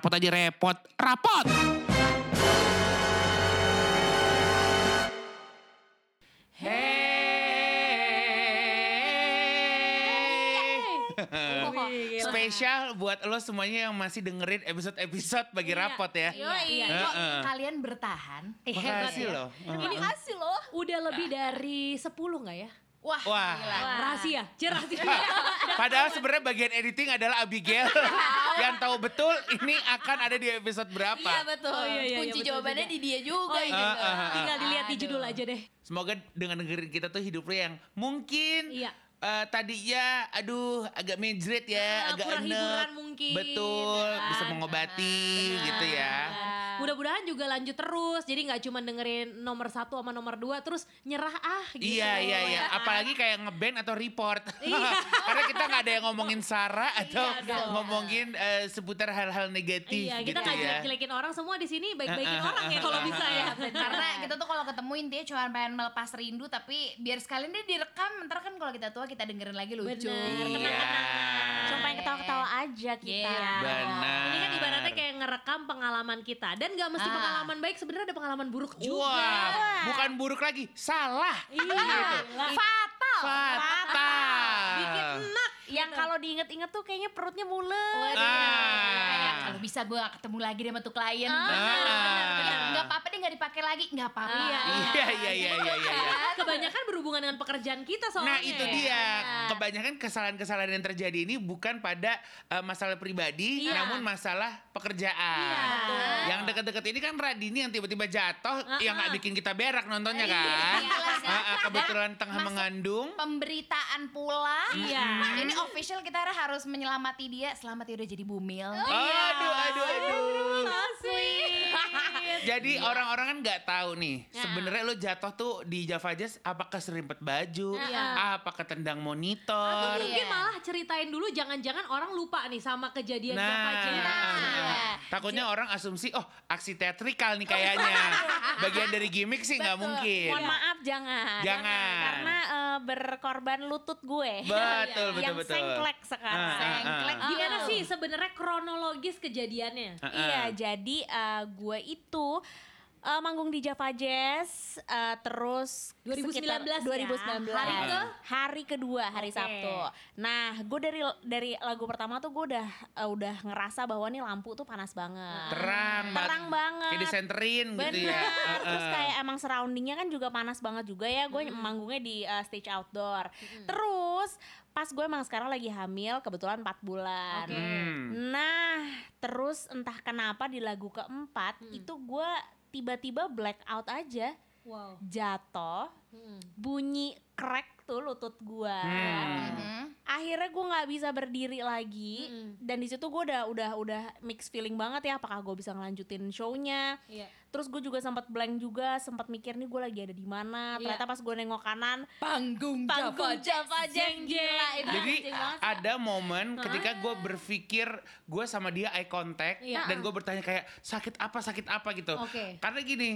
rapot aja repot. Rapot! Wih. Spesial buat lo semuanya yang masih dengerin episode-episode bagi Iya. rapot ya. Yoi, Iya. kok Heeh. kalian bertahan? Eh, Makasih ya. loh. Terima kasih loh. Udah lebih dari 10 nggak ya? Wah, Wah. gila. Rahasia, cer rahasia. Padahal sebenarnya bagian editing adalah Abigail yang tahu betul ini akan ada di episode berapa. Iya betul. Oh, iya, iya, Kunci iya, betul jawabannya juga. di dia juga Oh, iya. gitu. Ah, ah, ah. Tinggal dilihat di Aduh. judul aja deh. Semoga dengan dengerin kita tuh hidup lo yang mungkin Iya. eh, tadinya aduh agak menjret ya, Ah, agak enek. hiburan mungkin, Betul, kan? bisa mengobati Benar. gitu ya. Mudah-mudahan juga lanjut terus. Jadi nggak cuma dengerin nomor satu sama nomor dua terus nyerah ah gitu. Iya iya iya, apalagi kayak ngeband atau report. Iya. Karena kita nggak ada yang ngomongin Sarah atau dong. ngomongin eh, seputar hal-hal negatif Iya, gitu kita nggak ya. jelek-jelekin orang semua di sini baik-baikin Ah, ah, orang ya kalau bisa ya. Karena kita tuh kalau ketemu intinya cuma pengen melepas rindu tapi biar sekalian dia direkam ntar kan kalau kita tua kita dengerin lagi lucu. Bener, Iya. tenang-tenang. Cuma pengen ketawa-ketawa aja kita. Iya. Benar. Ini kan ibaratnya kayak ngerekam pengalaman kita dan gak mesti Ah. pengalaman baik sebenarnya ada pengalaman buruk juga. Wah, bukan buruk lagi, salah. Iya. Gitu. Fatal. Fatal. Bikin enak. Yang kalau diinget-inget tuh kayaknya perutnya mules. Waduh. Ah. Kayak kalau bisa gue gak ketemu lagi deh sama tuh klien. Ah, benar, Ya, benar. nggak apa-apa nggak dipakai lagi, nggak apa-apa. Iya. Iya iya iya iya iya. iya. Kebanyakan berhubungan dengan pekerjaan kita soalnya. Nah itu ya. dia kebanyakan kesalahan-kesalahan yang terjadi ini bukan pada eh, masalah pribadi, Iya. namun masalah pekerjaan. Iya, betul. Yang deket-deket ini kan Radini yang tiba-tiba jatuh, Ah, yang nggak ah. bikin kita berak nontonnya Iya, kan. jelas ya. Ah, ah, kebetulan tengah Masuk mengandung. Pemberitaan pula. Iya. Nah, ini official kita harus menyelamati dia. Selamat ya udah jadi bumil. Aduh, aduh, aduh. Jadi orang-orang kan nggak tahu nih, Ya. sebenarnya lo jatuh tuh di Java Jazz apakah serimpet baju, Iya. apakah tendang Atau monitor. mungkin Iya. malah ceritain dulu jangan-jangan orang lupa nih sama kejadian Nah, Java Jazz. ah, ah. Iya. takutnya orang asumsi, oh aksi teatrikal nih kayaknya. Bagian dari gimmick sih nggak mungkin. Mohon maaf jangan. Jangan. Karena eh, berkorban lutut gue. Betul, betul, yang betul. sengklek sekarang. Ah, ah, Sengklek ah. Gimana gitu. sih sebenarnya kronologis kejadiannya? Ah, ah. Iya, jadi eh, gue itu eh, manggung di Java Jazz eh, terus 2019 sekitar ya? 2019 Hari ke? hari kedua hari Oke. Sabtu. Nah, gue dari dari lagu pertama tuh gue udah eh, udah ngerasa bahwa nih lampu tuh panas banget. Terang, Terang banget. Kayak disenterin gitu Bener. ya. Ah, Terus kayak emang surroundingnya kan juga panas banget juga ya. Gue manggungnya di uh, stage outdoor. Terus pas gue emang sekarang lagi hamil, kebetulan 4 bulan. Oke. Hmm. Nah, terus entah kenapa di lagu keempat Hmm. itu gue tiba-tiba black out aja, Wow. jatuh, Hmm. bunyi crack tuh lutut gue. Hmm. Mhm. Akhirnya gue nggak bisa berdiri lagi Mm-mm. dan di situ gue udah udah udah mix feeling banget ya apakah gue bisa ngelanjutin shownya Iya. Terus gue juga sempat blank juga, sempat mikir nih gue lagi ada di mana. Iya. Ternyata pas gue nengok kanan, Panggung, panggung Java Jazz Jeng, gila jeng. itu Jadi ada momen ketika gue berpikir gue sama dia eye contact Iya. dan gue bertanya kayak sakit apa sakit apa gitu. Oke. Karena gini,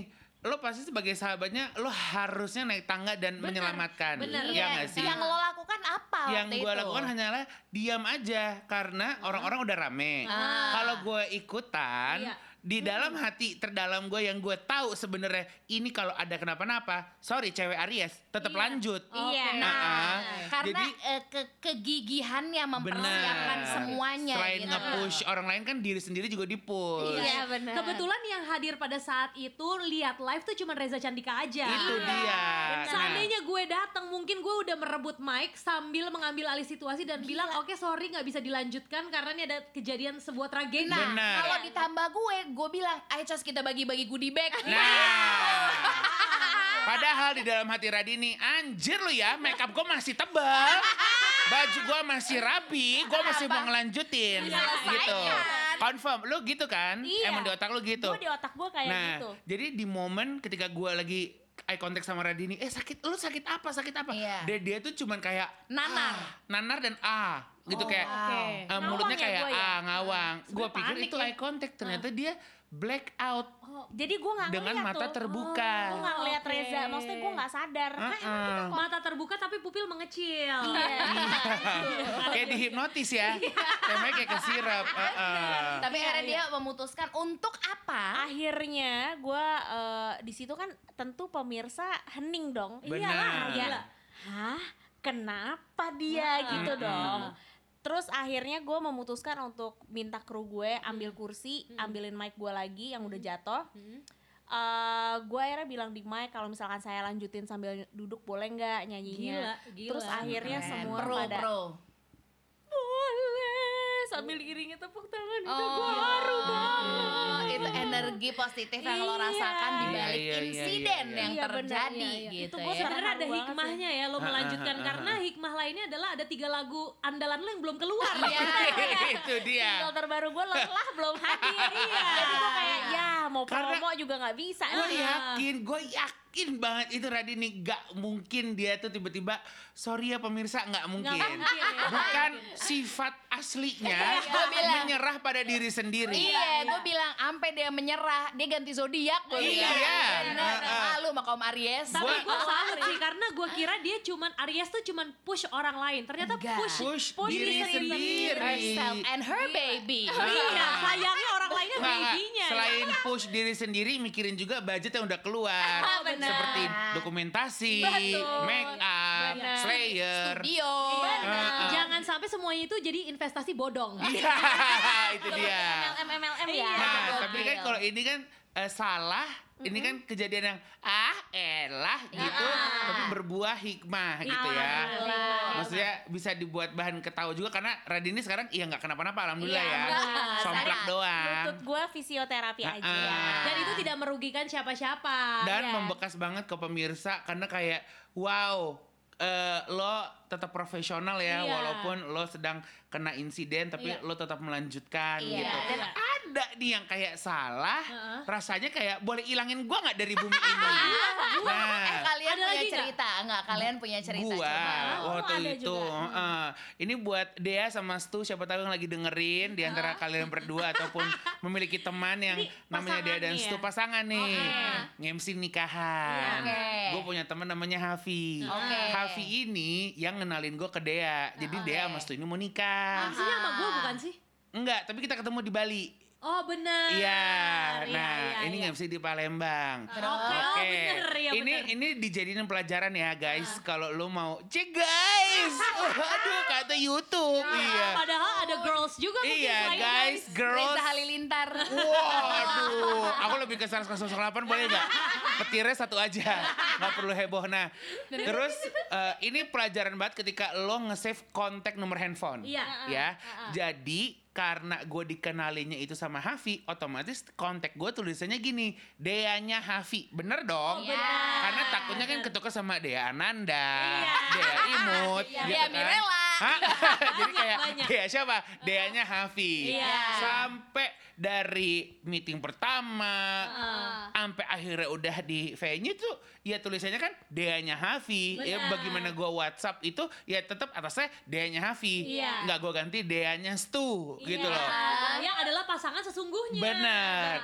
lo pasti sebagai sahabatnya lo harusnya naik tangga dan menyelamatkan. bener. Iya nggak sih? Yang lo lakukan apa yang gue lakukan hanyalah diam aja karena orang-orang udah rame. Ah. Kalau gue ikutan Iya. di dalam hati terdalam gue yang gue tahu sebenarnya ini kalau ada kenapa-napa, sorry cewek Aries tetap Iya. lanjut. Iya, Oke. nah. Ah, Karena jadi- eh, ke kegigihan yang mempersiapkan Benar. semuanya Selain gitu. nge-push orang lain kan diri sendiri juga di-push. Iya benar. Kebetulan yang hadir pada saat itu lihat live tuh cuma Reza Candika aja. Itu dia. Nah, Seandainya gue datang, mungkin gue udah merebut mic sambil mengambil alih situasi dan bilang, oke sorry nggak bisa dilanjutkan karena ini ada kejadian sebuah tragedi. Nah, Benar. kalau ditambah gue, gue bilang, ayo Cos kita bagi-bagi goodie bag. Nah. Padahal di dalam hati Radini, anjir lu ya, makeup gue masih tebal. Baju gue masih rapi, gue masih mau ngelanjutin gitu. Confirm, lu gitu kan? Iya. Emang di otak lu gitu. Gue di otak gue kayak nah, gitu. jadi di momen ketika gue lagi eye contact sama Radini, eh sakit, lu sakit apa, sakit apa? Iya. Dan dia tuh cuman kayak Nanar. ah, nanar dan ah. gitu kayak Oke. eh, mulutnya ya kayak gua ya? ah ngawang. Gue pikir itu ya. eye contact, ternyata dia black out Jadi gue nggak dengan ngeliat mata tuh. terbuka. Gue nggak ngeliat Oke. Reza, maksudnya gue nggak sadar. Heeh. Mata terbuka tapi pupil mengecil. Iya. kayak dihipnotis ya. Temanya kayak kesirap. Heeh. Tapi akhirnya dia memutuskan untuk apa? Akhirnya gue di situ kan tentu pemirsa hening dong. Benar. Iyalah, ya. Hah? Kenapa dia Nah. gitu dong? Terus akhirnya gue memutuskan untuk minta kru gue ambil kursi, ambilin mic gue lagi yang udah jatuh. Hmm. Eh gue akhirnya bilang di mic kalau misalkan saya lanjutin sambil duduk boleh nggak nyanyinya? Gila, gila. Terus akhirnya Keren. semua pro, pada pro. Sambil diiringi tepuk tangan itu Oh, gue haru banget. itu energi positif yang lo Iya. rasakan di balik Iya, iya, iya, insiden iya. yang Iya, terjadi iya, iya. gitu Itu gua ya. Sebenarnya ada hikmahnya ya lo melanjutkan karena ah. hikmah lainnya adalah ada tiga lagu andalan lo yang belum keluar. Iya. itu dia. Single terbaru gue lelah belum hadir. iya. Jadi gue kayak ya mau Karena- promo juga nggak bisa. Gue nih. yakin, gue yakin banget itu Radini gak mungkin dia tuh tiba-tiba sorry ya pemirsa nggak mungkin. mungkin, ya. Bukan sifat aslinya Gua bilang. menyerah pada diri sendiri. Iya, gue bilang ampe dia menyerah, dia ganti zodiak gue Iya. bilang. Bener, Heeh. malu sama kaum Aries. Tapi Gua- gue salut sih karena gue kira dia cuman Aries tuh cuman push orang lain. Ternyata Enggak. push Push, push diri sendiri. herself and her baby. Iya, sayangnya orang lainnya babynya. Selain push diri sendiri, mikirin juga budget yang udah keluar. Oh, benar. Seperti dokumentasi, Betul. make up, Benar. slayer. Studio. Heeh. Jangan sampai semuanya itu jadi investasi bodong. Iya, itu dia. MLM MLM ya. Iya. Nah, tapi kan kalau ini kan eh, salah, ini kan kejadian yang ah elah gitu, tapi berbuah hikmah gitu ya. Alhamdulillah. Maksudnya bisa dibuat bahan ketawa juga karena Radini sekarang iya nggak kenapa-napa alhamdulillah Iya, ya. Somplak doang. Lutut gue fisioterapi Ah, aja. ah. Dan itu tidak merugikan siapa-siapa. Dan Iya. membekas banget ke pemirsa karena kayak wow eh, lo tetap profesional ya Iya. walaupun lo sedang kena insiden tapi Iya. lo tetap melanjutkan Iya. gitu. Dan Iya. ada nih yang kayak salah, Heeh. rasanya kayak boleh ilangin gua nggak dari bumi ini. Eh nah, kalian Ada punya lagi nggak? cerita enggak? Kalian punya cerita gua coba. Oh, waktu ada itu juga. heeh. ini buat Dea sama Stu siapa tahu yang lagi dengerin di antara kalian berdua ataupun memiliki teman yang Ini namanya Dea dan ya? Stu pasangan nih Oke. ngemsi nikahan Iya, oke. gue punya teman namanya Hafi Oke. Hafi ini yang ngenalin gue ke Dea jadi Oke. Dea sama Stu ini mau nikah Maksudnya sama gue bukan sih? enggak tapi kita ketemu di Bali Oh benar. Iya, Iya, nah iya, ini iya. ngemsi di Palembang. Oke, oh Oke, bener ya ini bener. ini dijadiin pelajaran ya guys. Kalau lu mau cek guys, aduh kata YouTube, iya. Padahal ada girls juga mungkin Iya selain guys, girls. Reza Halilintar. Waduh, aku lebih ke 108 boleh nggak? Petirnya satu aja, nggak perlu heboh. Nah, terus eh, ini pelajaran banget ketika lo nge-save kontak nomor handphone. Iya. Ya, jadi karena gue dikenalinya itu sama Hafi, otomatis kontak gue tulisannya gini, Deanya Hafi, bener dong? Iya. Karena takutnya kan ketukar sama Dea Ananda, Iya. Dea Imut, Iya. gitu Dea kan. Mirella. Hah? Jadi kayak Banyak. Dea siapa? Deanya Hafi. Iya. Sampai dari meeting pertama, sampai akhirnya udah di venue tuh, ya tulisannya kan Deanya Hafi. Ya bagaimana gua WhatsApp itu, ya tetap atasnya Deanya Hafi. Iya. Nggak gua ganti Deanya Stu, gitu Iya. loh. Yang adalah pasangan sesungguhnya. Benar.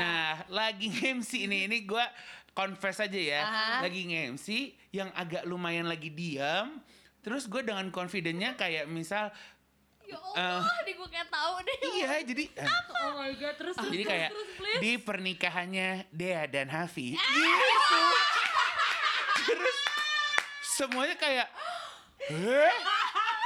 Nah, lagi MC ini ini gua confess aja ya. Aha. Lagi MC yang agak lumayan lagi diam. Terus gue dengan confidentnya kayak misal Ya Allah, di gue kayak tahu deh. iya jadi eh, oh my god, terus terus jadi terus, kayak terus, please. di pernikahannya Dea dan Hafi gitu. Terus semuanya kayak Heh?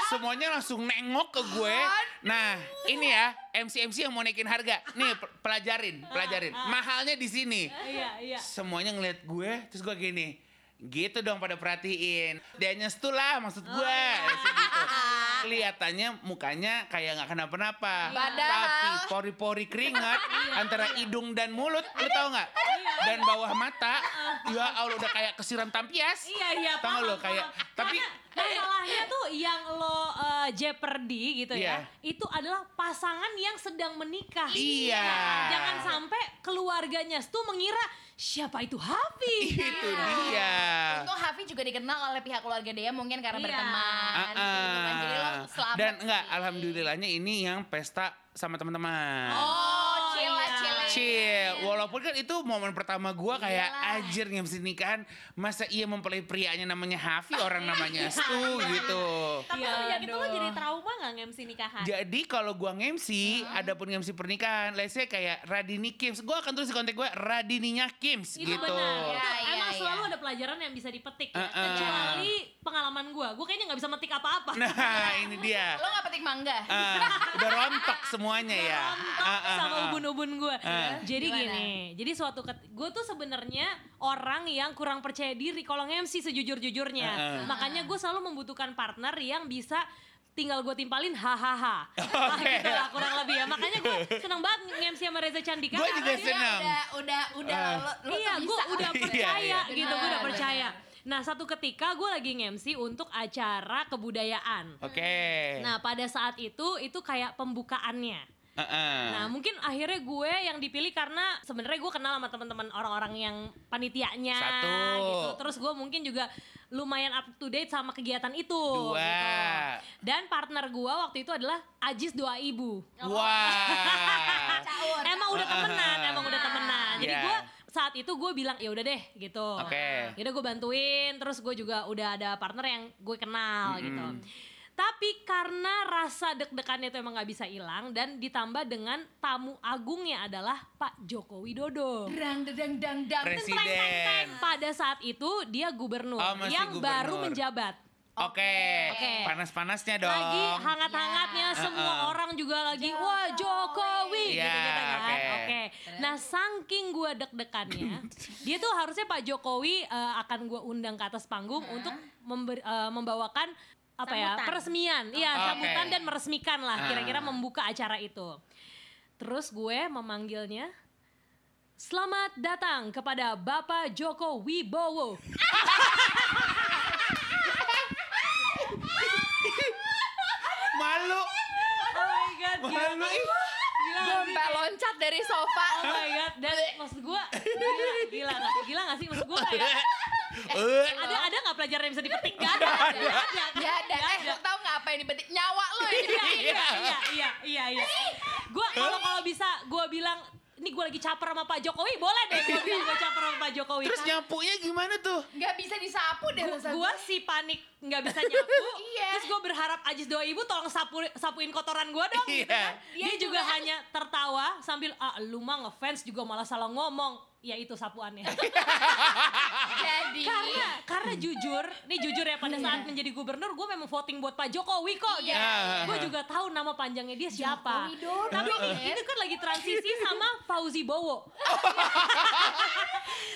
Semuanya langsung nengok ke gue. Nah, ini ya MC-MC yang mau naikin harga. Nih, pe- pelajarin, pelajarin. Mahalnya di sini. Iya, iya. Semuanya ngeliat gue, terus gue gini. Gitu dong pada perhatiin. Dia nyestu lah maksud gue. Terus gitu. Kelihatannya mukanya kayak nggak kenapa-napa. Padahal- Tapi pori-pori keringat antara hidung dan mulut, lu tau nggak? Dan bawah mata, ya Allah udah kayak kesiram tampias. Iya, iya, Tau paham, lo kayak, paham. tapi masalahnya tuh yang lo uh, jeopardy gitu ya, Iya. itu adalah pasangan yang sedang menikah. Iya. Jangan sampai keluarganya Stu mengira siapa itu Hafi. Itu dia. Untung Hafi juga dikenal oleh pihak keluarga dia mungkin karena Iya. berteman. Ah, gitu kan. Jadi lo ah. selamat. Dan enggak, sih. alhamdulillahnya ini yang pesta sama teman-teman. Oh. Chill. Chill, walaupun kan itu momen pertama gua kayak Iyalah. anjir ngemsi nikahan Masa iya mempelai prianya namanya Hafi orang namanya Iya. Stu gitu Tapi Ya, semenjak itu lo jadi trauma gak nge-MC nikahan? Jadi kalau gua ngemsi, adapun ngemsi pernikahan, let's say kayak Radini Kims, gua akan tulis di kontak gua Radininya Kims Itu gitu. benar. Iya, Itu iya, emang iya. selalu ada pelajaran yang bisa dipetik ya. Uh-uh. Kecuali pengalaman gue. Gue kayaknya nggak bisa metik apa-apa. Nah, ini dia. Lo gak petik mangga? Ah, udah rontok semuanya ya. Rontok Ah, ah, sama ubun-ubun gue. Jadi Gimana? gini, jadi suatu gue tuh sebenarnya orang yang kurang percaya diri kalau nge-MC sejujur-jujurnya. Ah, ah. Makanya gue selalu membutuhkan partner yang bisa tinggal gue timpalin hahaha. Oke. gitu lah kurang lebih ya. Makanya gue seneng banget nge-MC sama Reza Candika. Karena juga dia- seneng. Udah, udah, udah, Ah. lo, lo iya, gue udah Iya, percaya iya. gitu, gue udah percaya. Nah, satu ketika gue lagi nge-MC untuk acara kebudayaan. Oke. Nah, pada saat itu itu kayak pembukaannya. Ah, ah. Nah, mungkin akhirnya gue yang dipilih karena sebenarnya gue kenal sama teman-teman orang-orang yang panitianya Satu. gitu. Terus gue mungkin juga lumayan up to date sama kegiatan itu Dua. gitu. Dan partner gue waktu itu adalah Ajis Doa Ibu. Wah. Caur. Emang udah temenan, emang udah temenan. Jadi Iya. gue saat itu gue bilang ya udah deh gitu. Oke. Yaudah gue bantuin, terus gue juga udah ada partner yang gue kenal Mm-mm. gitu. Tapi karena rasa deg-degannya itu emang gak bisa hilang dan ditambah dengan tamu agungnya adalah Pak Joko Widodo. Dang, dang, dang, dang. Presiden. Pada saat itu dia gubernur Oh, yang baru gubernur. menjabat. Oke. Oke. Panas-panasnya dong. Lagi hangat-hangatnya Ya. semua Uh-uh. orang juga lagi wah Jokowi Iya, gitu-gitu kan. oke. Oke. Nah, saking gue deg-degannya, dia tuh harusnya Pak Jokowi eh, akan gue undang ke atas panggung untuk member- eh, membawakan apa ya Sambutan. peresmian, iya Oke. sambutan dan meresmikan lah Ah. kira-kira membuka acara itu. Terus gue memanggilnya Selamat datang kepada Bapak Joko Wibowo. Malu. Oh my god. Malu. Gila loncat dari sofa. Oh my god, dan maksud gue gila, gila gak? Gila gak sih? Maksud gue kayak Eh. ada ada gak pelajaran yang bisa dipetik? Gak ada, gak ada, Ya ada, eh lo tau gak apa yang dipetik? Nyawa lo ya. Iya, iya, iya, iya, iya, iya. Gue kalau kalau bisa gue bilang ini gue lagi caper sama Pak Jokowi, boleh deh gue bilang gue caper sama Pak Jokowi. Terus nyapunya gimana tuh? Gak bisa disapu deh gue si panik nggak bisa nyapu, Iya. terus gue berharap Ajis doa ibu tolong sapu, sapuin kotoran gue dong. gitu Iya. kan. Dia, juga hanya tertawa sambil ah lu mah ngefans juga malah salah ngomong. Ya itu sapuannya. Jadi. karena karena jujur, nih jujur ya pada saat menjadi gubernur gue memang voting buat Pak Jokowi kok. Iya. Ah. Gue juga tahu nama panjangnya dia siapa. Tapi itu kan lagi transisi sama Fauzi Bowo.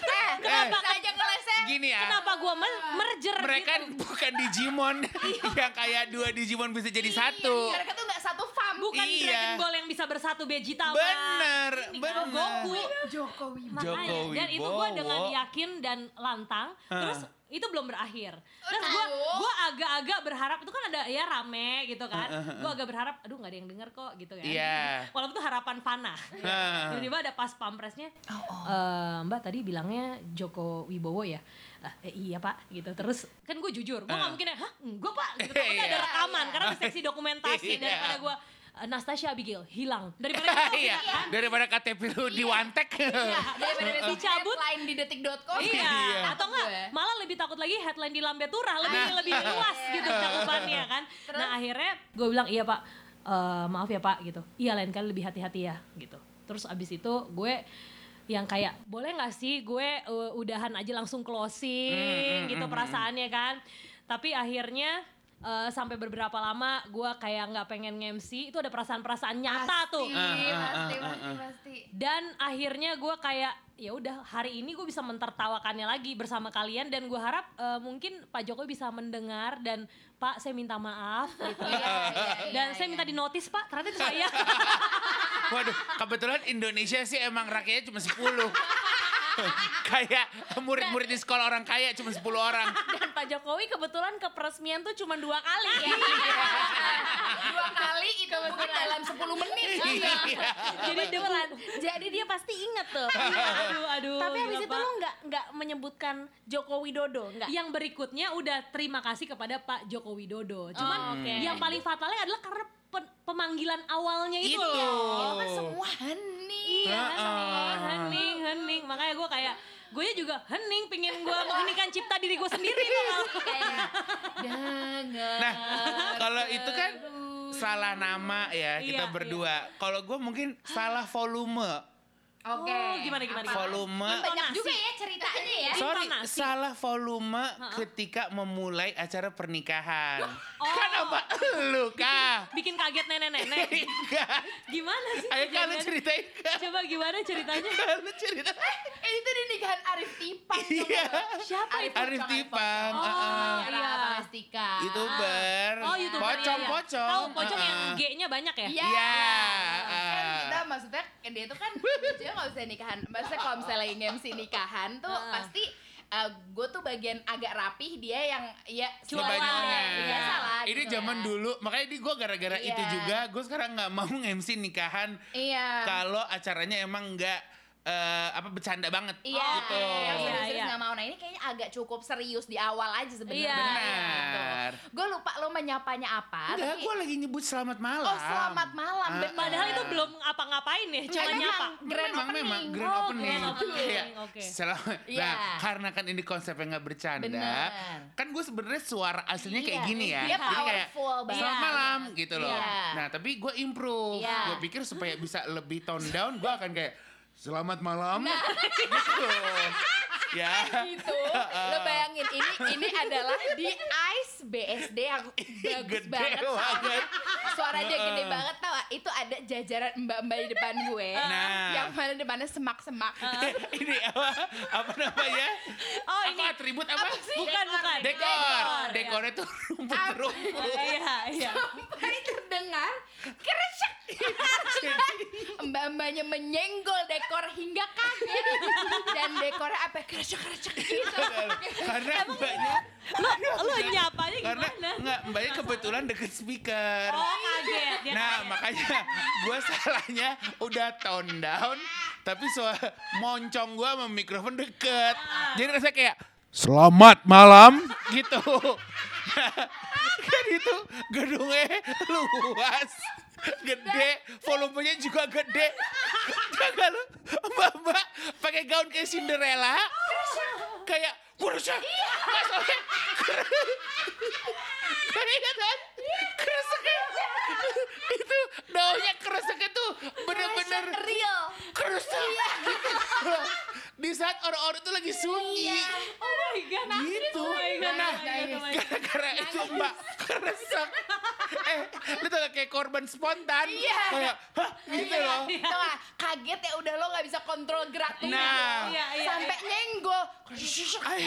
Eh, Kenapa? bisa aja. Gini ya. Kenapa gue merger Mereka gitu? bukan Digimon yang kayak dua Digimon bisa jadi satu. Mereka tuh gak satu. Bukan Iya. Dragon Ball yang bisa bersatu Vegeta sama Bener, ini bener. Goku. Jokowi. Makanya, Jokowi dan itu gue dengan yakin dan lantang Hah. terus itu belum berakhir terus tahu. gue gue agak-agak berharap itu kan ada ya rame gitu kan gue agak berharap aduh nggak ada yang denger kok gitu kan Iya. walaupun itu harapan fana tiba-tiba ada pas pampresnya Oh, "Eh, mbak tadi bilangnya Joko Wibowo ya Ah, eh, iya pak gitu terus kan gue jujur gue nggak Ah. mungkin ya hah enggak pak gitu takutnya ada Iya. rekaman karena ada seksi dokumentasi Iya. daripada gue Nastasia Abigail hilang daripada Iya, kan? daripada KTP lu diwantek. Daripada besok Dicabut. headline di detik.com. Iya, Iya. atau enggak Gue. malah lebih takut lagi headline di Lambe Turah lebih Nah. lebih luas gitu cakupannya kan. Terus? Nah akhirnya gue bilang iya pak, Eh, maaf ya pak gitu. Iya lain kali lebih hati-hati ya gitu. Terus abis itu gue yang kayak boleh nggak sih gue eh, udahan aja langsung closing Hmm, gitu hmm, hmm, perasaannya kan. Tapi akhirnya eh, sampai beberapa lama gue kayak nggak pengen nge-MC itu ada perasaan-perasaan nyata tuh. Pasti, Ah, ah, pasti, ah, pasti, ah. pasti. Dan akhirnya gue kayak ya udah hari ini gue bisa mentertawakannya lagi bersama kalian dan gue harap eh, mungkin Pak Jokowi bisa mendengar dan Pak saya minta maaf gitu Iya, iya, dan iya, saya iya. minta di notis Pak ternyata itu saya Waduh, kebetulan Indonesia sih emang rakyatnya cuma 10. Kayak murid-murid di sekolah orang kaya cuma 10 orang. Dan Pak Jokowi kebetulan ke peresmian tuh cuma dua kali ya. Dua kali itu mungkin dalam 10 menit. Iya. Jadi beneran. Jadi dia pasti inget tuh. aduh, aduh. Tapi habis itu lu nggak nggak menyebutkan Joko Widodo nggak? yang berikutnya udah terima kasih kepada Pak Joko Widodo. Cuman Oh, oke. yang paling fatalnya adalah karena pemanggilan awalnya itu, Itu. loh. Kan semua hening. Iya, Heeh. hening, hening. Makanya gue kayak, gue juga hening pingin gue mengheningkan cipta diri gue sendiri tuh. Kayak dengan Nah, kalau itu kan salah nama ya kita Iya, berdua. Kalau gue mungkin salah volume. Oke. Oh, gimana, gimana, Apa? Volume. Banyak Intonasi. juga ya ceritanya ya. Sorry, Intonasi. salah volume ketika memulai acara pernikahan. Oh. Kan apa lu kah? Bikin kaget nenek-nenek. Enggak. Gimana sih? Ayo kalian kejadiannya? ceritain. Coba gimana ceritanya? Lu cerita. Eh itu di nikahan Arif Tipang. Iya. Siapa itu? Arif Tipang. Oh, heeh. iya. Iya. Palestika. Youtuber. Oh, YouTuber. Pocong, iya, iya. pocong. Tahu pocong yang Heeh. G-nya banyak ya? Iya. Iya. Kan kita maksudnya dia tuh kan lucunya kalau bisa nikahan. Maksudnya kalau misalnya lagi nge-MC nikahan tuh Heeh. pasti gue tuh bagian agak rapih dia yang ya. Kebanyakan. biasa lah Ini gitu zaman ya. dulu, makanya di gue gara-gara Iya. itu juga, gue sekarang nggak mau MC nikahan iya kalau acaranya emang nggak eh, apa bercanda banget Iya, gitu. yang Iya, serius iya. nggak mau. Nah ini kayaknya agak cukup serius di awal aja sebenarnya. Iya. Benar. Gue lupa lo menyapanya apa. Enggak, tapi gue lagi nyebut selamat malam. oh selamat malam. Ah, benar. Padahal itu belum apa-ngapain ya, cuma Memang nyapa. grand memang, opening. memang grand Oh, opening. grand opening, Kayak oke. selamat. Iya. Nah, karena kan ini konsepnya nggak bercanda, Bener. kan gue sebenarnya suara aslinya kayak Iya. gini ya. Dia Jadi kayak banget. selamat malam gitu loh. Iya. Nah, tapi gue improve. Iya. Gue pikir supaya bisa lebih tone down, gue akan kayak selamat malam. Nah. gitu. ya. gitu. Lo bayangin ini ini adalah di Ice BSD yang bagus Gede banget. banget. Suaranya gede Heeh. banget tau? Itu ada jajaran mbak-mbak di depan gue. Nah. Yang mana depannya semak-semak. ini apa apa namanya? Oh, apa ini. atribut apa? Bukan, bukan. Dekor. Dekor, Dekornya tuh rumput-rumput. Iya, iya. Sampai terdengar keresek. Mbak-mbaknya menyenggol dekor hingga kaget. Dan dekornya apa? Keresek-keresek gitu. Karena mbaknya Lo, lo nyapanya karena gimana? enggak mbaknya kebetulan deket speaker. Oh, kaget. Dia Nah kaget. makanya gue salahnya udah tone down tapi suara moncong gue sama mikrofon deket. Jadi rasanya kayak selamat malam gitu. kan itu gedungnya luas gede volumenya juga gede Jangan lu mbak-mbak pakai gaun kayak Cinderella kayak kurusnya masalahnya kayak kan kereseknya itu daunnya kereseknya tuh bener-bener Real. keresek gitu. di saat orang-orang tuh lagi sunyi Oh my god. gitu Oh my god. nah oh oh gara-gara itu mbak keresek eh lu gak kayak korban spontan Iya. kayak hah gitu loh Tau gak? Kaget ya udah lo gak bisa kontrol gerak tubuh Nah. lo. Iya, iya, Sampai nyenggol. Ay,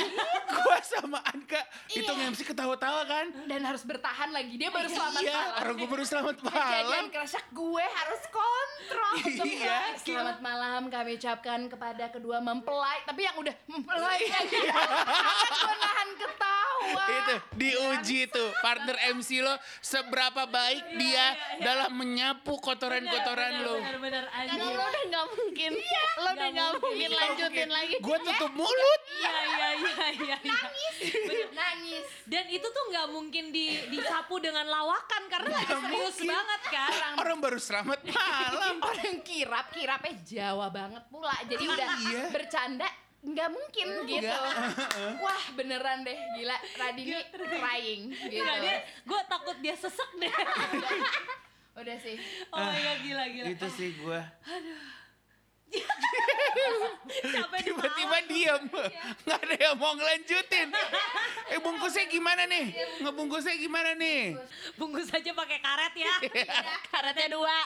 gua sama Anka itu Iya. MC ketawa-tawa kan Dan harus bertahan lagi. Dia baru selamat iya malam. orang gue baru selamat Kejadian malam keresek gue harus kontrol. Iya. Selamat malam kami ucapkan kepada kedua mempelai. Tapi yang udah mempelai. Iya. Kan gue nahan ketawa. itu diuji tuh partner MC lo seberapa baik dia iya, iya. dalam menyapu kotoran-kotoran lo Bener-bener Karena lo udah gak mungkin. Lo udah gak mungkin lanjutin lagi. gue tutup mulut Iya, iya, iya, iya. Nangis. Nangis. Dan itu tuh nggak mungkin di, disapu dengan lawakan karena lagi serius mungkin. banget kan. orang baru selamat malam Orang kirap, kirapnya Jawa banget pula. Jadi udah Iya. bercanda nggak mungkin gitu. Wah beneran deh gila. Radini crying gitu. Enggak dia, gue takut dia sesek deh. Udah sih. Oh my god, gila, gila. itu sih gue Capek tiba-tiba diem. Nggak ada yang mau ngelanjutin. Eh bungkusnya gimana nih? Ngebungkusnya gimana nih? Bungkus aja pakai karet ya. Karetnya dua.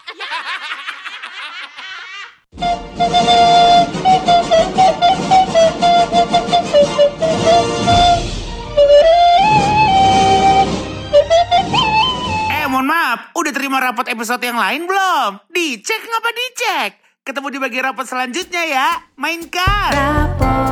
Rapot episode yang lain belum? Dicek ngapa dicek? Ketemu di bagian rapot selanjutnya ya. Mainkan. Rapot